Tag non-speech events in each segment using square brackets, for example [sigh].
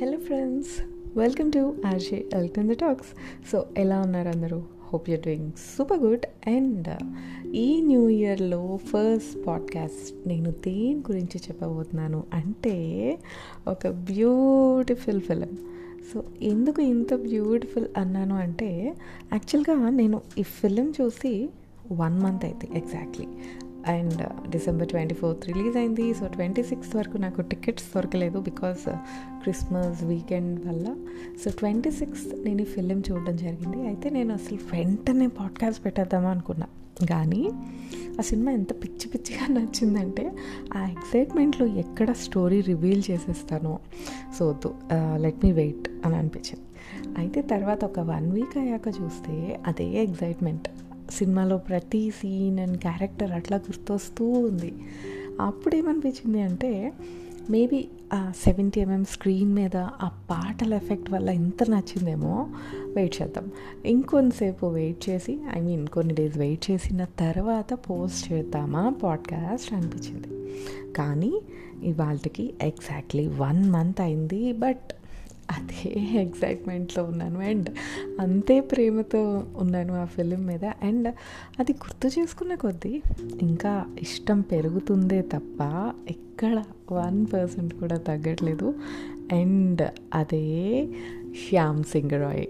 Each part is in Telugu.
Hello friends welcome to RJ Elton the talks so ఎలా ఉన్నారు అందరూ? Hope you doing super good and ఈ న్యూ ఇయర్లో ఫస్ట్ పాడ్కాస్ట్ నేను దేని గురించి చెప్పబోతున్నాను అంటే ఒక బ్యూటిఫుల్ ఫిలిం సో ఎందుకు ఇంత బ్యూటిఫుల్ అన్నాను అంటే యాక్చువల్గా నేను ఈ ఫిలిం చూసి వన్ మంత్ అయితే exactly and December twenty fourth release అయింది. సో ట్వంటీ సిక్స్త్ వరకు నాకు టికెట్స్ దొరకలేదు బికాస్ క్రిస్మస్ వీకెండ్ వల్ల. సో ట్వంటీ సిక్స్త్ నేను ఈ ఫిలిం చూడడం జరిగింది. అయితే నేను అసలు వెంటనే పాడ్కాస్ట్ పెట్టేద్దామా అనుకున్నా. కానీ ఆ సినిమా ఎంత పిచ్చి పిచ్చిగా నచ్చిందంటే ఆ ఎక్సైట్మెంట్లో ఎక్కడ స్టోరీ రివీల్ చేసేస్తానో. సో వద్దు లెట్ మీ వెయిట్ అని అనిపించింది. అయితే తర్వాత ఒక వన్ వీక్ అయ్యాక చూస్తే అదే ఎగ్జైట్మెంట్ సినిమాలో ప్రతి సీన్ అండ్ క్యారెక్టర్ అట్లా గుర్తొస్తూ ఉంది. అప్పుడు ఏమనిపించింది అంటే మేబీ ఆ సెవెంటీ ఎంఎం స్క్రీన్ మీద ఆ పాటల ఎఫెక్ట్ వల్ల ఎంత నచ్చిందేమో వెయిట్ చేద్దాం. ఇంకొంతసేపు వెయిట్ చేసి ఐ మీన్ కొన్ని డేస్ వెయిట్ చేసిన తర్వాత పోస్ట్ చేద్దామా పాడ్కాస్ట్ అనిపించింది. కానీ ఇవాళకి ఎగ్జాక్ట్లీ వన్ మంత్ అయింది బట్ అదే ఎగ్జైట్మెంట్లో ఉన్నాను. అండ్ అంతే ప్రేమతో ఉన్నాను ఆ ఫిలిం మీద. అండ్ అది గుర్తు చేసుకున్న కొద్దీ ఇంకా ఇష్టం పెరుగుతుందే తప్ప ఎక్కడ వన్ పర్సెంట్ కూడా తగ్గట్లేదు. అండ్ అదే శ్యామ్ సింగ్ రాయ్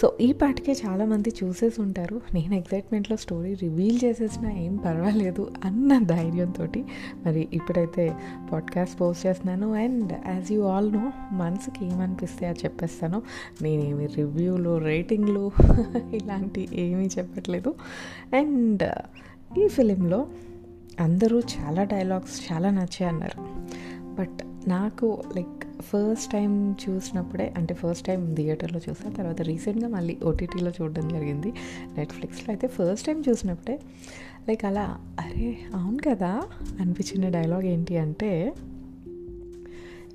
సో ఈ పాటికే చాలామంది చూసేసి ఉంటారు. నేను ఎగ్జైట్మెంట్లో స్టోరీ రివీల్ చేసేసిన ఏం పర్వాలేదు అన్న ధైర్యంతో మరి ఇప్పుడైతే పాడ్కాస్ట్ పోస్ట్ చేస్తున్నాను. And as you all know మనసుకి ఏమనిపిస్తే అది చెప్పేస్తాను. నేనేమి రివ్యూలు రేటింగ్లు [laughs] ఇలాంటి ఏమీ చెప్పట్లేదు. అండ్ ఈ ఫిలింలో అందరూ చాలా డైలాగ్స్ చాలా నచ్చాయి అన్నారు. బట్ నాకు లైక్ ఫస్ట్ టైం చూసినప్పుడే అంటే ఫస్ట్ టైం థియేటర్లో చూసా తర్వాత రీసెంట్గా మళ్ళీ ఓటీటీలో చూడడం జరిగింది. నెట్ఫ్లిక్స్లో అయితే ఫస్ట్ టైం చూసినప్పుడే లైక్ అలా అరే అవును కదా అనిపించిన డైలాగ్ ఏంటి అంటే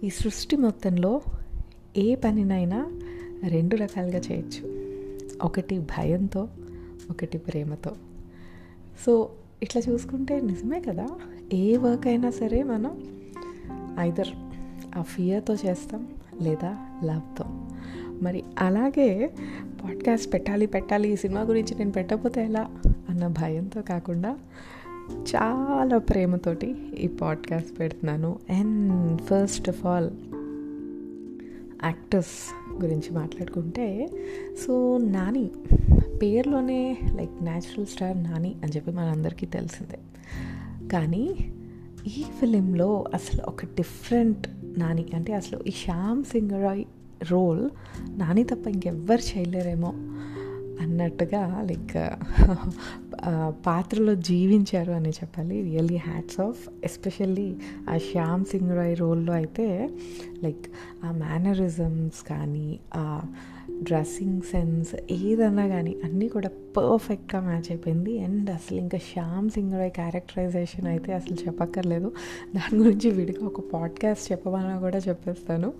ఈ సృష్టి మొత్తంలో ఏ పనినైనా రెండు రకాలుగా చేయొచ్చు. ఒకటి భయంతో ఒకటి ప్రేమతో. సో ఇట్లా చూసుకుంటే నిజమే కదా ఏ వర్క్ అయినా సరే మనం ఐదర్ ఆ ఫియర్తో చేస్తాం లేదా లవ్తో మరి అలాగే పాడ్కాస్ట్ పెట్టాలి పెట్టాలి ఈ సినిమా గురించి నేను పెట్టకపోతే ఎలా అన్న భయంతో కాకుండా చాలా ప్రేమతోటి ఈ పాడ్కాస్ట్ పెడుతున్నాను. And first of all actors గురించి మాట్లాడుకుంటే సో నాని పేర్లోనే లైక్ న్యాచురల్ స్టార్ నాని అని చెప్పి మనందరికీ తెలిసిందే. కానీ ఈ ఫిలింలో అసలు ఒక డిఫరెంట్ నాని అంటే అసలు ఈ శ్యామ్ సింగ్ రాయ్ రోల్ నాని తప్ప ఇంకెవ్వరు చేయలేరేమో అన్నట్టుగా లైక్ పాత్రలో జీవించారు అని చెప్పాలి. రియల్లీ హ్యాట్స్ ఆఫ్ ఎస్పెషల్లీ ఆ శ్యామ్ సింగ్ రాయ్ రోల్లో అయితే లైక్ ఆ మేనరిజమ్స్ కానీ ఆ డ్రెస్సింగ్ సెన్స్ ఏదన్నా కానీ అన్నీ కూడా పర్ఫెక్ట్గా మ్యాచ్ అయిపోయింది. అండ్ అసలు ఇంకా శ్యామ్ సింగ్ రాయ్ క్యారెక్టరైజేషన్ అయితే అసలు చెప్పక్కర్లేదు. దాని గురించి విడిగా ఒక పాడ్కాస్ట్ చెప్పమన్నా కూడా చెప్పేస్తాను.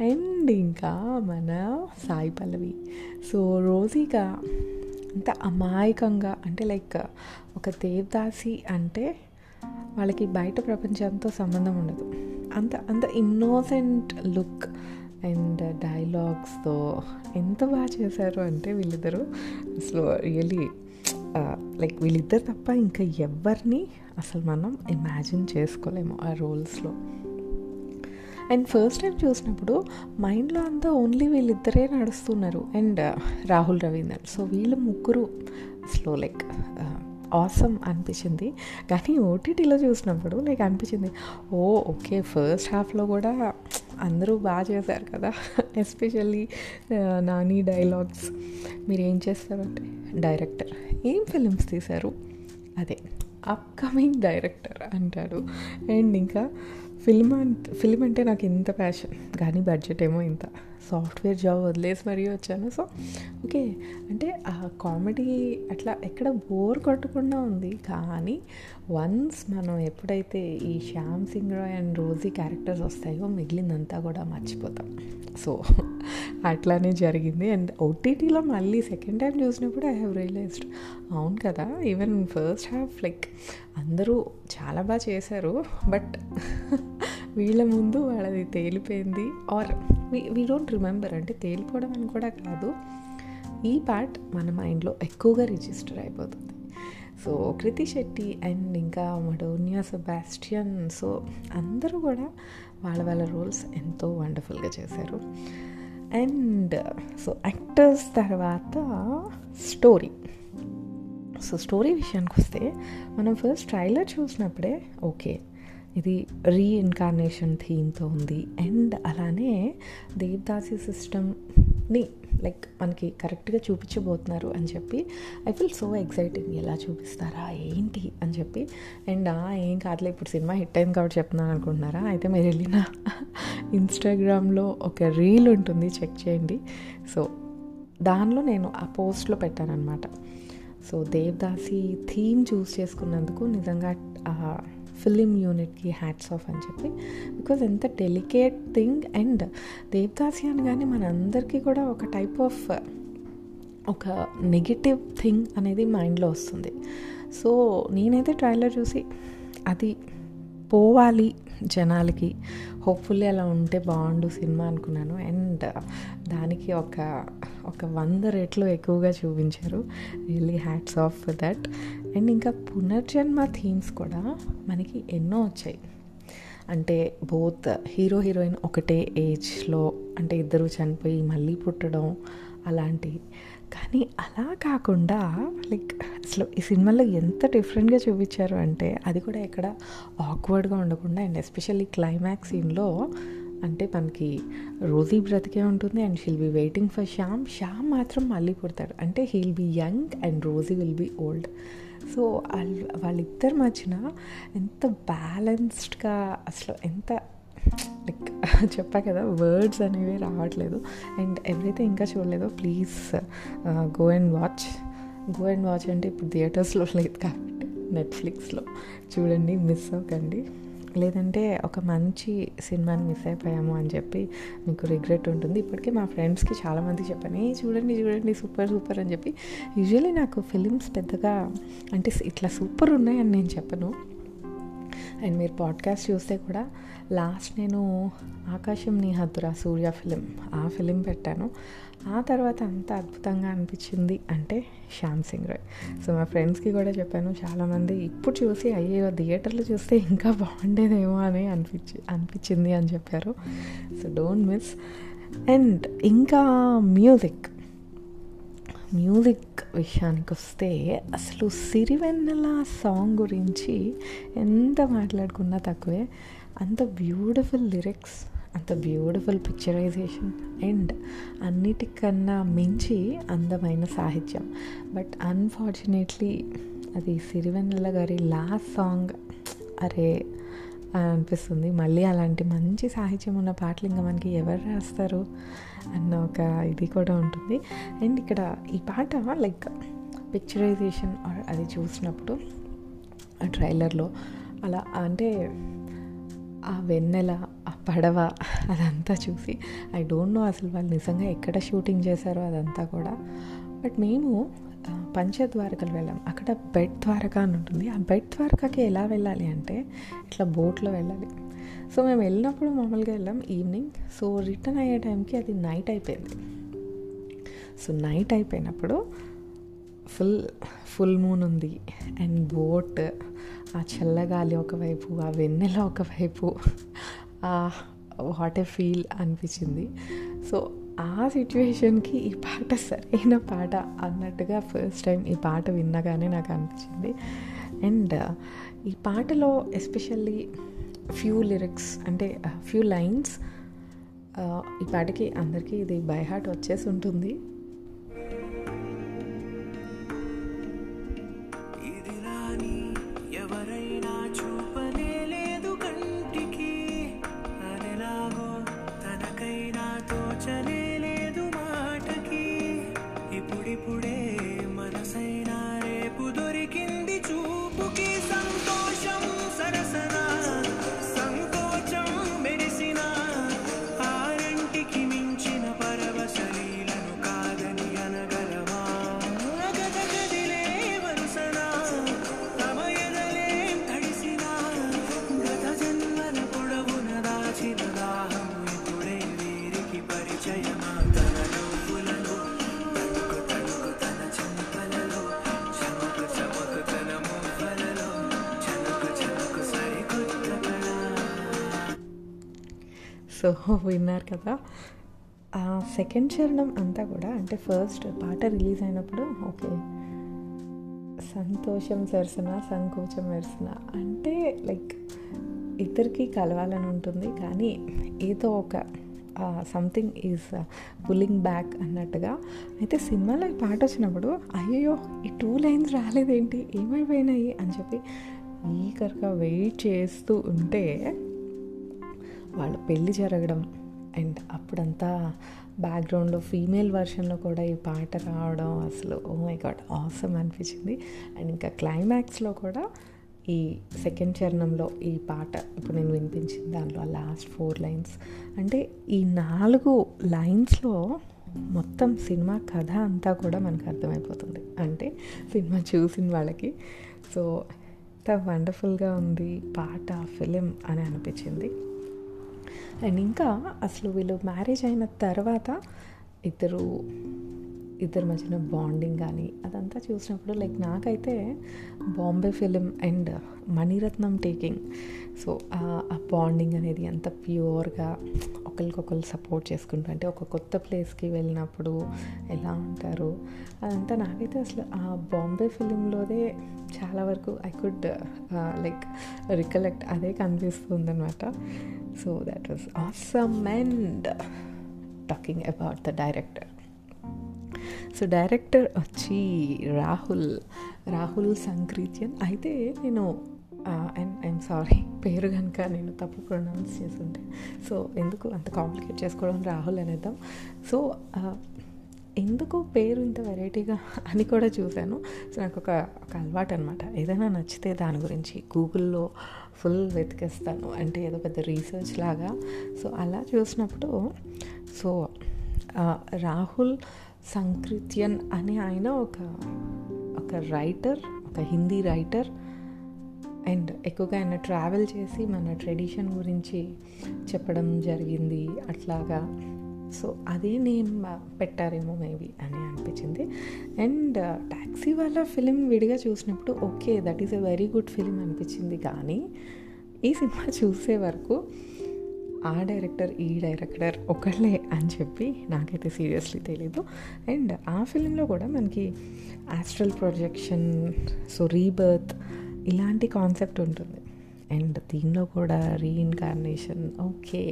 అండ్ ఇంకా మన సాయి పల్లవి. సో రోజీగా అంత అమాయకంగా అంటే లైక్ ఒక దేవదాసి అంటే వాళ్ళకి బయట ప్రపంచంతో సంబంధం ఉండదు. అంత అంత ఇన్నోసెంట్ లుక్ అండ్ డైలాగ్స్తో ఎంత బాగా చేశారు అంటే వీళ్ళిద్దరూ. అసలు రియలీ లైక్ వీళ్ళిద్దరు తప్ప ఇంకా ఎవరిని అసలు మనం ఇమాజిన్ చేసుకోలేము ఆ రోల్స్లో అండ్ ఫస్ట్ టైం చూసినప్పుడు మైండ్లో అంతా ఓన్లీ వీళ్ళిద్దరే నడుస్తున్నారు అండ్ రాహుల్ రవీందర్. సో వీళ్ళు ముగ్గురు స్లో లైక్ ఆసమ్ అనిపించింది. కానీ ఓటీటీలో చూసినప్పుడు లైక్ అనిపించింది ఓ ఓకే ఫస్ట్ హాఫ్లో కూడా అందరూ బాగా చేశారు కదా. ఎస్పెషల్లీ నాని డైలాగ్స్ మీరు ఏం చేస్తారంటే డైరెక్టర్ ఏం ఫిలిమ్స్ తీశారు? అదే అప్కమింగ్ డైరెక్టర్ అంటాడు. అండ్ ఇంకా ఫిల్మ్ ఫిల్మ్ అంటే నాకు ఇంత ప్యాషన్ కానీ బడ్జెట్ ఏమో ఇంత. సాఫ్ట్వేర్ జాబ్ వదిలేసి మరీ వచ్చాను. So okay. అంటే ఆ కామెడీ అట్లా ఎక్కడ బోర్ కొట్టకుండా ఉంది. కానీ వన్స్ మనం ఎప్పుడైతే ఈ Shyam Singh Roy and Rosie characters వస్తాయో మిగిలిందంతా కూడా మర్చిపోతాం. సో అట్లానే జరిగింది. అండ్ ఓటీటీలో మళ్ళీ సెకండ్ టైం చూసినప్పుడు ఐ హ్యావ్ రియలైజ్డ్. అవును కదా ఈవెన్ ఫస్ట్ హ్యాఫ్ లైక్ అందరూ చాలా బాగా చేశారు. బట్ వీళ్ళ ముందు వాళ్ళది తేలిపోయింది. ఆర్ వీ డోంట్ రిమెంబర్ అంటే తేలిపోవడం అని కూడా కాదు. ఈ పార్ట్ మన మైండ్లో ఎక్కువగా రిజిస్టర్ అయిపోతుంది. సో కృతి శెట్టి అండ్ ఇంకా మడోనియా సెబాస్టియన్ సో అందరూ కూడా వాళ్ళ వాళ్ళ రోల్స్ ఎంతో వండర్ఫుల్గా చేశారు. అండ్ సో యాక్టర్స్ తర్వాత స్టోరీ సో స్టోరీ విషయానికి వస్తే మనం ఫస్ట్ ట్రైలర్ చూసినప్పుడే ఓకే ఇది రీఇన్కార్నేషన్ థీమ్తో ఉంది. అండ్ అలానే దేవదాసి సిస్టమ్ని లైక్ మనకి కరెక్ట్గా చూపించబోతున్నారు అని చెప్పి ఐ ఫీల్ సో ఎక్సైటింగ్ ఎలా చూపిస్తారా? ఏంటి? అని చెప్పి. అండ్ ఏం కాదులే ఇప్పుడు సినిమా హిట్ అయింది కాబట్టి చెప్తున్నాను అనుకుంటున్నారా? అయితే మీరు వెళ్ళిన ఇన్స్టాగ్రామ్లో ఒక రీల్ ఉంటుంది చెక్ చేయండి. సో దానిలో నేను ఆ పోస్ట్లో పెట్టానమాట సో దేవదాసి థీమ్ చూస్ చేసుకున్నందుకు నిజంగా ఫిలిం యూనిట్కి హ్యాట్స్ ఆఫ్ అని చెప్పి. బికాజ్ ఎంత డెలికేట్ థింగ్ అండ్ దేవదాసి అనగానే మనందరికీ కూడా ఒక టైప్ ఆఫ్ ఒక నెగిటివ్ థింగ్ అనేది మైండ్లో వస్తుంది. సో నేనైతే ట్రైలర్ చూసి అది పోవాలి జనాలకి హోప్ఫుల్లీ అలా ఉంటే బాగుండు సినిమా అనుకున్నాను. అండ్ దానికి ఒక ఒక వంద రెట్లు ఎక్కువగా చూపించారు. Really hats off that and ఇంకా పునర్జన్మ థీమ్స్ కూడా మనకి ఎన్నో వచ్చాయి. అంటే బోత్ హీరో హీరోయిన్ ఒకటే ఏజ్లో అంటే ఇద్దరు చనిపోయి మళ్ళీ పుట్టడం అలాంటి కానీ అలా కాకుండా లైక్ అసలు ఈ సినిమాలో ఎంత డిఫరెంట్గా చూపించారు అంటే అది కూడా ఎక్కడ ఆక్వర్డ్గా ఉండకుండా అండ్ ఎస్పెషల్లీ క్లైమాక్స్ సీన్లో అంటే మనకి రోజీ బ్రతికే ఉంటుంది and she'll be waiting for Shyam Shyam మాత్రం మళ్ళీ పుడతాడు. అంటే he'll be young and Rosie will be old so వాళ్ళిద్దరి మధ్యన ఎంత బ్యాలెన్స్డ్గా అసలు ఎంత లైక్ [laughs] చెప్పా కదా వర్డ్స్ అనేవి రావట్లేదు. అండ్ ఎవరైతే ఇంకా చూడలేదో. Please go and watch go and watch అంటే ఇప్పుడు థియేటర్స్లో లేదు కాబట్టి నెట్ఫ్లిక్స్లో చూడండి మిస్ అవ్వకండి. లేదంటే ఒక మంచి సినిమాని మిస్ అయిపోయాము అని చెప్పి మీకు రిగ్రెట్ ఉంటుంది. ఇప్పటికే మా ఫ్రెండ్స్కి చాలామంది చెప్పాను ఏ చూడండి చూడండి సూపర్ సూపర్ అని చెప్పి. యూజువలీ నాకు ఫిలిమ్స్ పెద్దగా అంటే ఇట్లా సూపర్ ఉన్నాయని నేను చెప్పను. అండ్ మీరు పాడ్కాస్ట్ చూస్తే కూడా లాస్ట్ నేను ఆకాశం నీ హద్దురా సూర్య ఫిలిం ఆ ఫిలిం పెట్టాను. ఆ తర్వాత అంత అద్భుతంగా అనిపించింది అంటే శ్యామ్ సింగ్ రాయ్. సో మా ఫ్రెండ్స్కి కూడా చెప్పాను చాలామంది ఇప్పుడు చూసి అయ్యో థియేటర్లో చూస్తే ఇంకా బాగుండేదేమో అని అనిపించి అనిపించింది అని చెప్పారు. సో డోంట్ మిస్ అండ్ ఇంకా మ్యూజిక్. మ్యూజిక్ విషయానికి వస్తే అసలు సిరివెన్నెల సాంగ్ గురించి ఎంత మాట్లాడుకున్నా తక్కువే. అంత బ్యూటిఫుల్ లిరిక్స్ అంత బ్యూటిఫుల్ పిక్చరైజేషన్ అండ్ అన్నిటికన్నా మించి అందమైన సాహిత్యం. బట్ అన్ఫార్చునేట్లీ అది సిరివెన్నెల గారి లాస్ట్ సాంగ్. అరే అనిపిస్తుంది. మళ్ళీ అలాంటి మంచి సాహిత్యం ఉన్న పాటలు ఇంకా మనకి ఎవరు రాస్తారు అన్న ఒక ఇది కూడా ఉంటుంది. అండ్ ఇక్కడ ఈ పాట లైక్ పిక్చరైజేషన్ అది చూసినప్పుడు ఆ ట్రైలర్లో అలా అంటే ఆ వెన్నెల ఆ పడవ అదంతా చూసి ఐ డోంట్ నో అసలు వాళ్ళు నిజంగా ఎక్కడ షూటింగ్ చేశారో అదంతా కూడా. బట్ మేము పంచద్వారకలు వెళ్ళాం. అక్కడ బెడ్ ద్వారక అని ఉంటుంది. ఆ బెడ్ ద్వారకకి ఎలా వెళ్ళాలి అంటే ఇట్లా బోట్లో వెళ్ళాలి. సో మేము వెళ్ళినప్పుడు మామూలుగా వెళ్ళాం ఈవినింగ్. సో రిటర్న్ అయ్యే టైంకి అది నైట్ అయిపోయింది. సో నైట్ అయిపోయినప్పుడు ఫుల్ ఫుల్ మూన్ ఉంది. అండ్ బోట్ ఆ చల్లగాలి ఒకవైపు ఆ వెన్నెల ఒకవైపు వాట్ ఏ ఫీల్ అనిపించింది. సో ఆ సిచ్యువేషన్కి ఈ పాట సరైన పాట అన్నట్టుగా ఫస్ట్ టైం ఈ పాట విన్నగానే నాకు అనిపించింది. అండ్ uh, ఈ పాటలో ఎస్పెషల్లీ ఫ్యూ లిరిక్స్ అంటే uh, ఫ్యూ లైన్స్ uh, ఈ పాటకి అందరికీ ఇది బై హార్ట్ వచ్చేసి ఉంటుంది. సో విన్నారు కదా. ఆ సెకండ్ చరణం అంతా కూడా అంటే ఫస్ట్ పాట రిలీజ్ అయినప్పుడు ఓకే. సంతోషం సరసన సంకోచం మెరసన. అంటే లైక్ ఇద్దరికి కలవాలని ఉంటుంది. కానీ ఏదో ఒక సంథింగ్ ఈజ్ పుల్లింగ్ బ్యాక్ అన్నట్టుగా. అయితే సినిమాలో ఈ పాట వచ్చినప్పుడు అయ్యో ఈ టూ లైన్స్ రాలేదేంటి? ఏమైపోయినాయి? అని చెప్పి ఈకర్గా వెయిట్ చేస్తూ ఉంటే వాళ్ళ పెళ్ళి జరగడం అండ్ అప్పుడంతా బ్యాక్గ్రౌండ్లో ఫీమేల్ వర్షన్లో కూడా ఈ పాట రావడం అసలు ఓ మై గాడ్ ఆసమ్ అనిపించింది. అండ్ ఇంకా క్లైమాక్స్లో కూడా ఈ సెకండ్ చరణంలో ఈ పాట ఇప్పుడు నేను వినిపించింది. దాంట్లో లాస్ట్ ఫోర్ లైన్స్ అంటే ఈ నాలుగు లైన్స్లో మొత్తం సినిమా కథ అంతా కూడా మనకు అర్థమైపోతుంది. అంటే సినిమా చూసిన వాళ్ళకి. సో ఎంత వండర్ఫుల్గా ఉంది పాట ఫిలిం అని అనిపించింది. అండ్ ఇంకా అసలు వీళ్ళు మ్యారేజ్ అయిన తర్వాత ఇద్దరు ఇద్దరి మధ్యన బాండింగ్ కానీ అదంతా చూసినప్పుడు లైక్ నాకైతే Bombay film and Maniratnam taking. So ఆ బాండింగ్ అనేది ఎంత ప్యూర్గా ఒకరికొకరు సపోర్ట్ చేసుకుంటూ అంటే ఒక కొత్త ప్లేస్కి వెళ్ళినప్పుడు ఎలా ఉంటారు? అదంతా నాకైతే అసలు ఆ బాంబే ఫిలింలోదే చాలా వరకు ఐ కుడ్ లైక్ రికలెక్ట్ అదే కనిపిస్తుంది అనమాట so that was awesome and talking about the director so director వచ్చి రాహుల్ రాహుల్ సంక్రీత్యన్. అయితే నేను అండ్ ఐఎమ్ సారీ పేరు కనుక నేను తప్పు ప్రొనౌన్స్ చేస్తుంటే. సో ఎందుకు అంత కాంప్లికేట్ చేసుకోవడం రాహుల్ అనేద్దాం. సో ఎందుకు పేరు ఇంత వెరైటీగా అని కూడా చూశాను. సో నాకు ఒక ఒక అలవాటు అనమాట ఏదైనా నచ్చితే దాని గురించి గూగుల్లో ఫుల్ వెతికేస్తాను. అంటే ఏదో పెద్ద రీసెర్చ్ లాగా. సో అలా చూసినప్పుడు సో రాహుల్ సంకృత్యన్ అనే ఆయన ఒక ఒక రైటర్ ఒక హిందీ రైటర్ అండ్ ఎక్కువగా ఆయన ట్రావెల్ చేసి మన ట్రెడిషన్ గురించి చెప్పడం జరిగింది అట్లాగా. సో అదే నేమ్ పెట్టారేమో మేబీ అని అనిపించింది. అండ్ ట్యాక్సీ uh, వాళ్ళ ఫిలిం విడిగా చూసినప్పుడు okay that is a very good film అనిపించింది. కానీ ఈ సినిమా చూసే వరకు ఆ డైరెక్టర్ ఈ డైరెక్టర్ ఒకళ్ళే అని చెప్పి నాకైతే సీరియస్లీ తెలీదు. అండ్ ఆ ఫిలింలో కూడా మనకి ఆస్ట్రల్ ప్రొజెక్షన్ సో రీబర్త్ ఇలాంటి కాన్సెప్ట్ ఉంటుంది. అండ్ దీనిలో కూడా రీఇన్కార్నేషన్ ఓకే.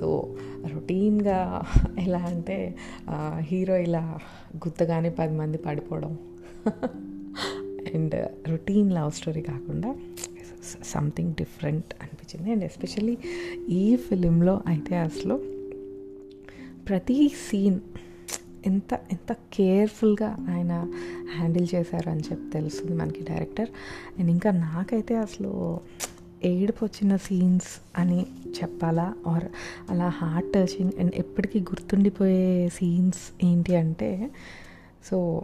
సో రొటీన్గా ఎలా అంటే హీరో ఇలా గుత్తగానే పది మంది పడిపోవడం. అండ్ రొటీన్ లవ్ స్టోరీ కాకుండా సంథింగ్ డిఫరెంట్ అనిపించింది. అండ్ ఎస్పెషల్లీ ఈ ఫిలింలో అయితే అసలు ప్రతి సీన్ ఎంత ఎంత కేర్ఫుల్గా ఆయన హ్యాండిల్ చేశారు అని చెప్పి తెలుస్తుంది మనకి డైరెక్టర్ అండ్ ఇంకా నాకైతే అసలు ఏడుపు వచ్చిన సీన్స్ అని చెప్పాలా? ఆర్ అలా హార్ట్ టచింగ్ అండ్ ఎప్పటికీ గుర్తుండిపోయే సీన్స్ ఏంటి అంటే సో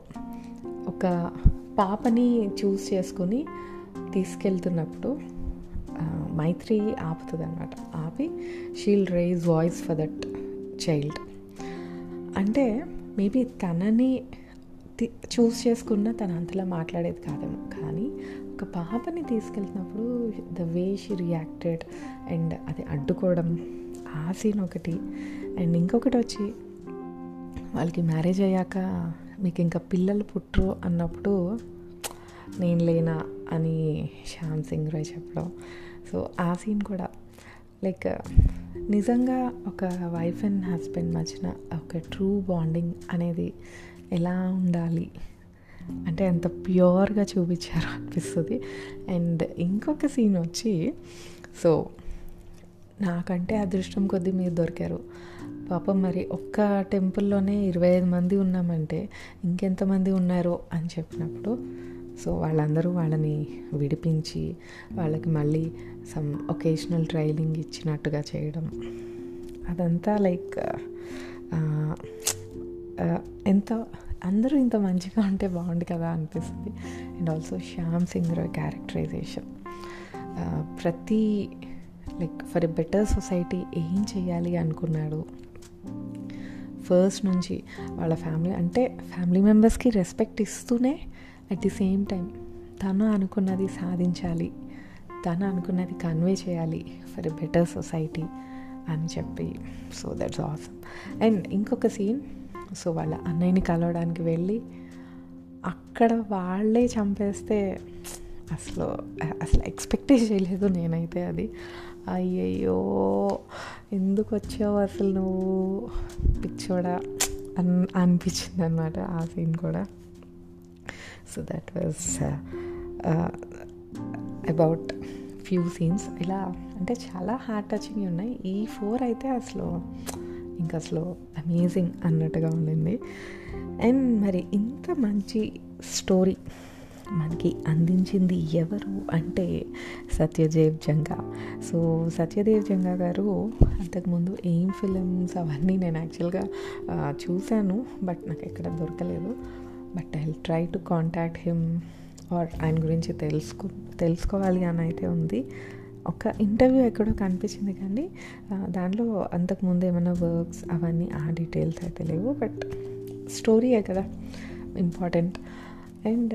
ఒక పాపని చూస్ చేసుకుని తీసుకెళ్తున్నప్పుడు మైత్రి ఆపుతుంది అనమాట ఆపి she'll raise voice for that child అంటే మేబీ తనని చూస్ చేసుకున్న తన అంతలా మాట్లాడేది కాదేమో. కానీ ఒక పాపని తీసుకెళ్తున్నప్పుడు the way she reacted and అది అడ్డుకోవడం ఆ సీన్ ఒకటి. అండ్ ఇంకొకటి వచ్చి వాళ్ళకి మ్యారేజ్ అయ్యాక మీకు ఇంకా పిల్లలు పుట్టరు అన్నప్పుడు నేను లేనా అని శ్యామ్ సింగ్ రాయ్ చెప్పడం. సో ఆ సీన్ కూడా లైక్ నిజంగా ఒక వైఫ్ అండ్ హస్బెండ్ మధ్యన ఒక ట్రూ బాండింగ్ అనేది ఎలా ఉండాలి? అంటే ఎంత ప్యూర్గా చూపించారు అనిపిస్తుంది. అండ్ ఇంకొక సీన్ వచ్చి సో నాకంటే అదృష్టం కొద్దీ మీరు దొరికారు. పాపం మరి ఒక్క టెంపుల్లోనే ఇరవై ఐదు మంది ఉన్నామంటే ఇంకెంతమంది ఉన్నారో అని చెప్పినప్పుడు సో వాళ్ళందరూ వాళ్ళని విడిపించి వాళ్ళకి మళ్ళీ సమ్ ఒకేషనల్ ట్రైనింగ్ ఇచ్చినట్టుగా చేయడం. అదంతా లైక్ ఎంత అందరూ ఇంత మంచిగా ఉంటే బాగుంది కదా అనిపిస్తుంది. And also Shyam Singh characterization. ప్రతి like for a better society ఏం చేయాలి అనుకున్నాడు? ఫస్ట్ నుంచి వాళ్ళ ఫ్యామిలీ అంటే ఫ్యామిలీ మెంబర్స్కి రెస్పెక్ట్ ఇస్తూనే అట్ ది సేమ్ టైం తను అనుకున్నది సాధించాలి. తను అనుకున్నది కన్వే చేయాలి ఫర్ ఎ బెటర్ సొసైటీ అని చెప్పి. సో దట్స్ ఆసమ్ అండ్ ఇంకొక సీన్ సో వాళ్ళ అన్నయ్యని కలవడానికి వెళ్ళి అక్కడ వాళ్ళే చంపేస్తే అసలు అసలు ఎక్స్పెక్టే చేయలేదు నేనైతే అది. అయ్యయ్యో ఎందుకు వచ్చావు అసలు నువ్వు? పిచ్చోడా. అన్ అనిపించింది అనమాట ఆ సీన్ కూడా. So that was about few scenes ఇలా అంటే చాలా హార్ట్ టచింగ్ ఉన్నాయి. ఈ ఫోర్ అయితే అసలు ఇంకా అసలు అమేజింగ్ అన్నట్టుగా ఉండింది. అండ్ మరి ఇంత మంచి స్టోరీ మనకి అందించింది ఎవరు అంటే సత్యదేవ్ జంగా. సో సత్యదేవ్ జంగా గారు అంతకుముందు ఏం ఫిలిమ్స్ అవన్నీ నేను యాక్చువల్గా uh, చూశాను. బట్ నాకు ఎక్కడ దొరకలేదు. But I try to contact him or ఆయన గురించి తెలుసుకో తెలుసుకోవాలి అని అయితే ఉంది. ఒక ఇంటర్వ్యూ ఎక్కడో కనిపించింది కానీ దాంట్లో అంతకుముందు ఏమైనా వర్క్స్ అవన్నీ ఆ డీటెయిల్స్ అయితే లేవు. బట్ స్టోరీయే కదా ఇంపార్టెంట్. అండ్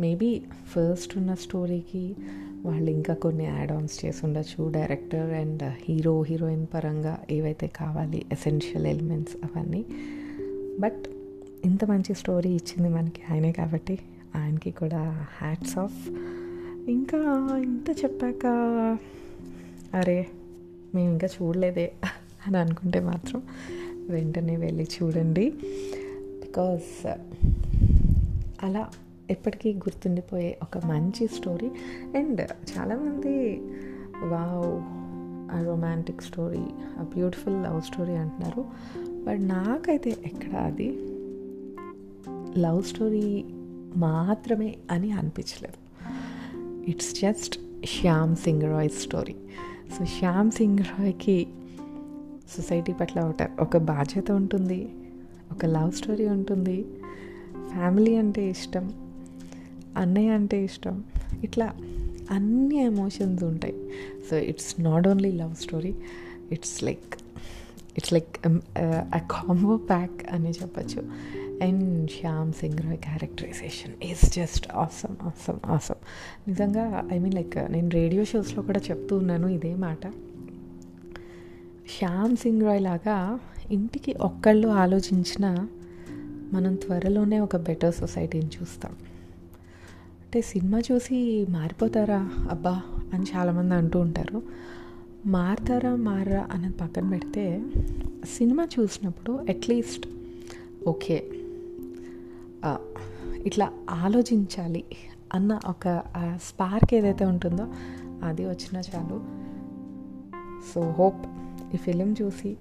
మేబీ ఫస్ట్ ఉన్న స్టోరీకి వాళ్ళు ఇంకా కొన్ని యాడ్ ఆన్స్ చేసి ఉండొచ్చు. డైరెక్టర్ అండ్ హీరో హీరోయిన్ పరంగా ఏవైతే కావాలి ఎసెన్షియల్ ఎలిమెంట్స్ అవన్నీ. బట్ ఇంత మంచి స్టోరీ ఇచ్చింది మనకి ఆయనే కాబట్టి ఆయనకి కూడా హ్యాట్స్ ఆఫ్ ఇంకా ఇంత చెప్పాక అరే మేము ఇంకా చూడలేదే అని అనుకుంటే మాత్రం వెంటనే వెళ్ళి చూడండి. బికాస్ అలా ఎప్పటికీ గుర్తుండిపోయే ఒక మంచి స్టోరీ. అండ్ చాలామంది వావ్ ఆ రొమాంటిక్ స్టోరీ ఆ బ్యూటిఫుల్ లవ్ స్టోరీ అంటున్నారు. బట్ నాకైతే ఎక్కడ అది లవ్ స్టోరీ మాత్రమే అని అనిపించలేదు. It's just Shyam Singh Roy story so Shyam Singh రాయ్కి society పట్ల ఒక ఒక బాధ్యత ఉంటుంది ఒక లవ్ స్టోరీ ఉంటుంది. ఫ్యామిలీ అంటే ఇష్టం అన్నయ్య అంటే ఇష్టం ఇట్లా అన్ని ఎమోషన్స్ ఉంటాయి. So it's not only love story it's like it's like a combo pack అని చెప్పచ్చు. And Shyam Singh Roy characterization is just awesome awesome awesome నిజంగా ఐ మీన్ లైక్ నేను రేడియో షోస్లో కూడా చెప్తూ ఉన్నాను ఇదే మాట శ్యామ్ సింగ్ రాయ్ లాగా ఇంటికి ఒక్కళ్ళు ఆలోచించిన మనం త్వరలోనే ఒక బెటర్ సొసైటీని చూస్తాం అంటే సినిమా చూసి మారిపోతారా అబ్బా అని చాలామంది అంటూ ఉంటారు. మారతారా మారా అనేది పక్కన పెడితే సినిమా చూసినప్పుడు అట్లీస్ట్ ఓకే ఇట్లా ఆలోచించాలి అన్న ఒక స్పార్క్ ఏదైతే ఉంటుందో అది వచ్చినా చాలు. సో హోప్ ఈ ఫిలిం చూసి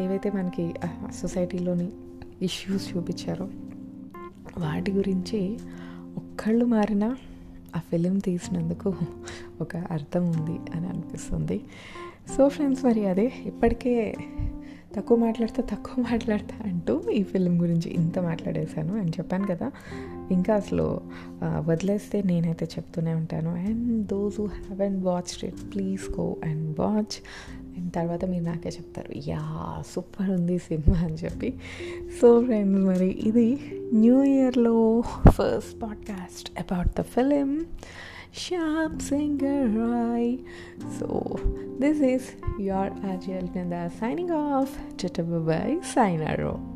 ఏవైతే మనకి సొసైటీలోని ఇష్యూస్ చూపించారో వాటి గురించి ఒక్కళ్ళు మారినా ఆ ఫిలిం తీసినందుకు ఒక అర్థం ఉంది అని అనిపిస్తుంది. సో ఫ్రెండ్స్ మరి అదే ఇప్పటికే తక్కువ మాట్లాడితే తక్కువ మాట్లాడతా అంటూ ఈ ఫిలిం గురించి ఇంత మాట్లాడేశాను అని చెప్పాను కదా. ఇంకా అసలు వదిలేస్తే నేనైతే చెప్తూనే ఉంటాను. And those who have and watch it please go and watch and తర్వాత మీరు నాకే చెప్తారు యా సూపర్ ఉంది సినిమా అని చెప్పి. సో ఫ్రెండ్స్ మరి ఇది న్యూ ఇయర్లో first podcast about the film Shyam Singer Rai. So, this is your Ajay Alkanda signing off. Tata bye bye. Sayonara.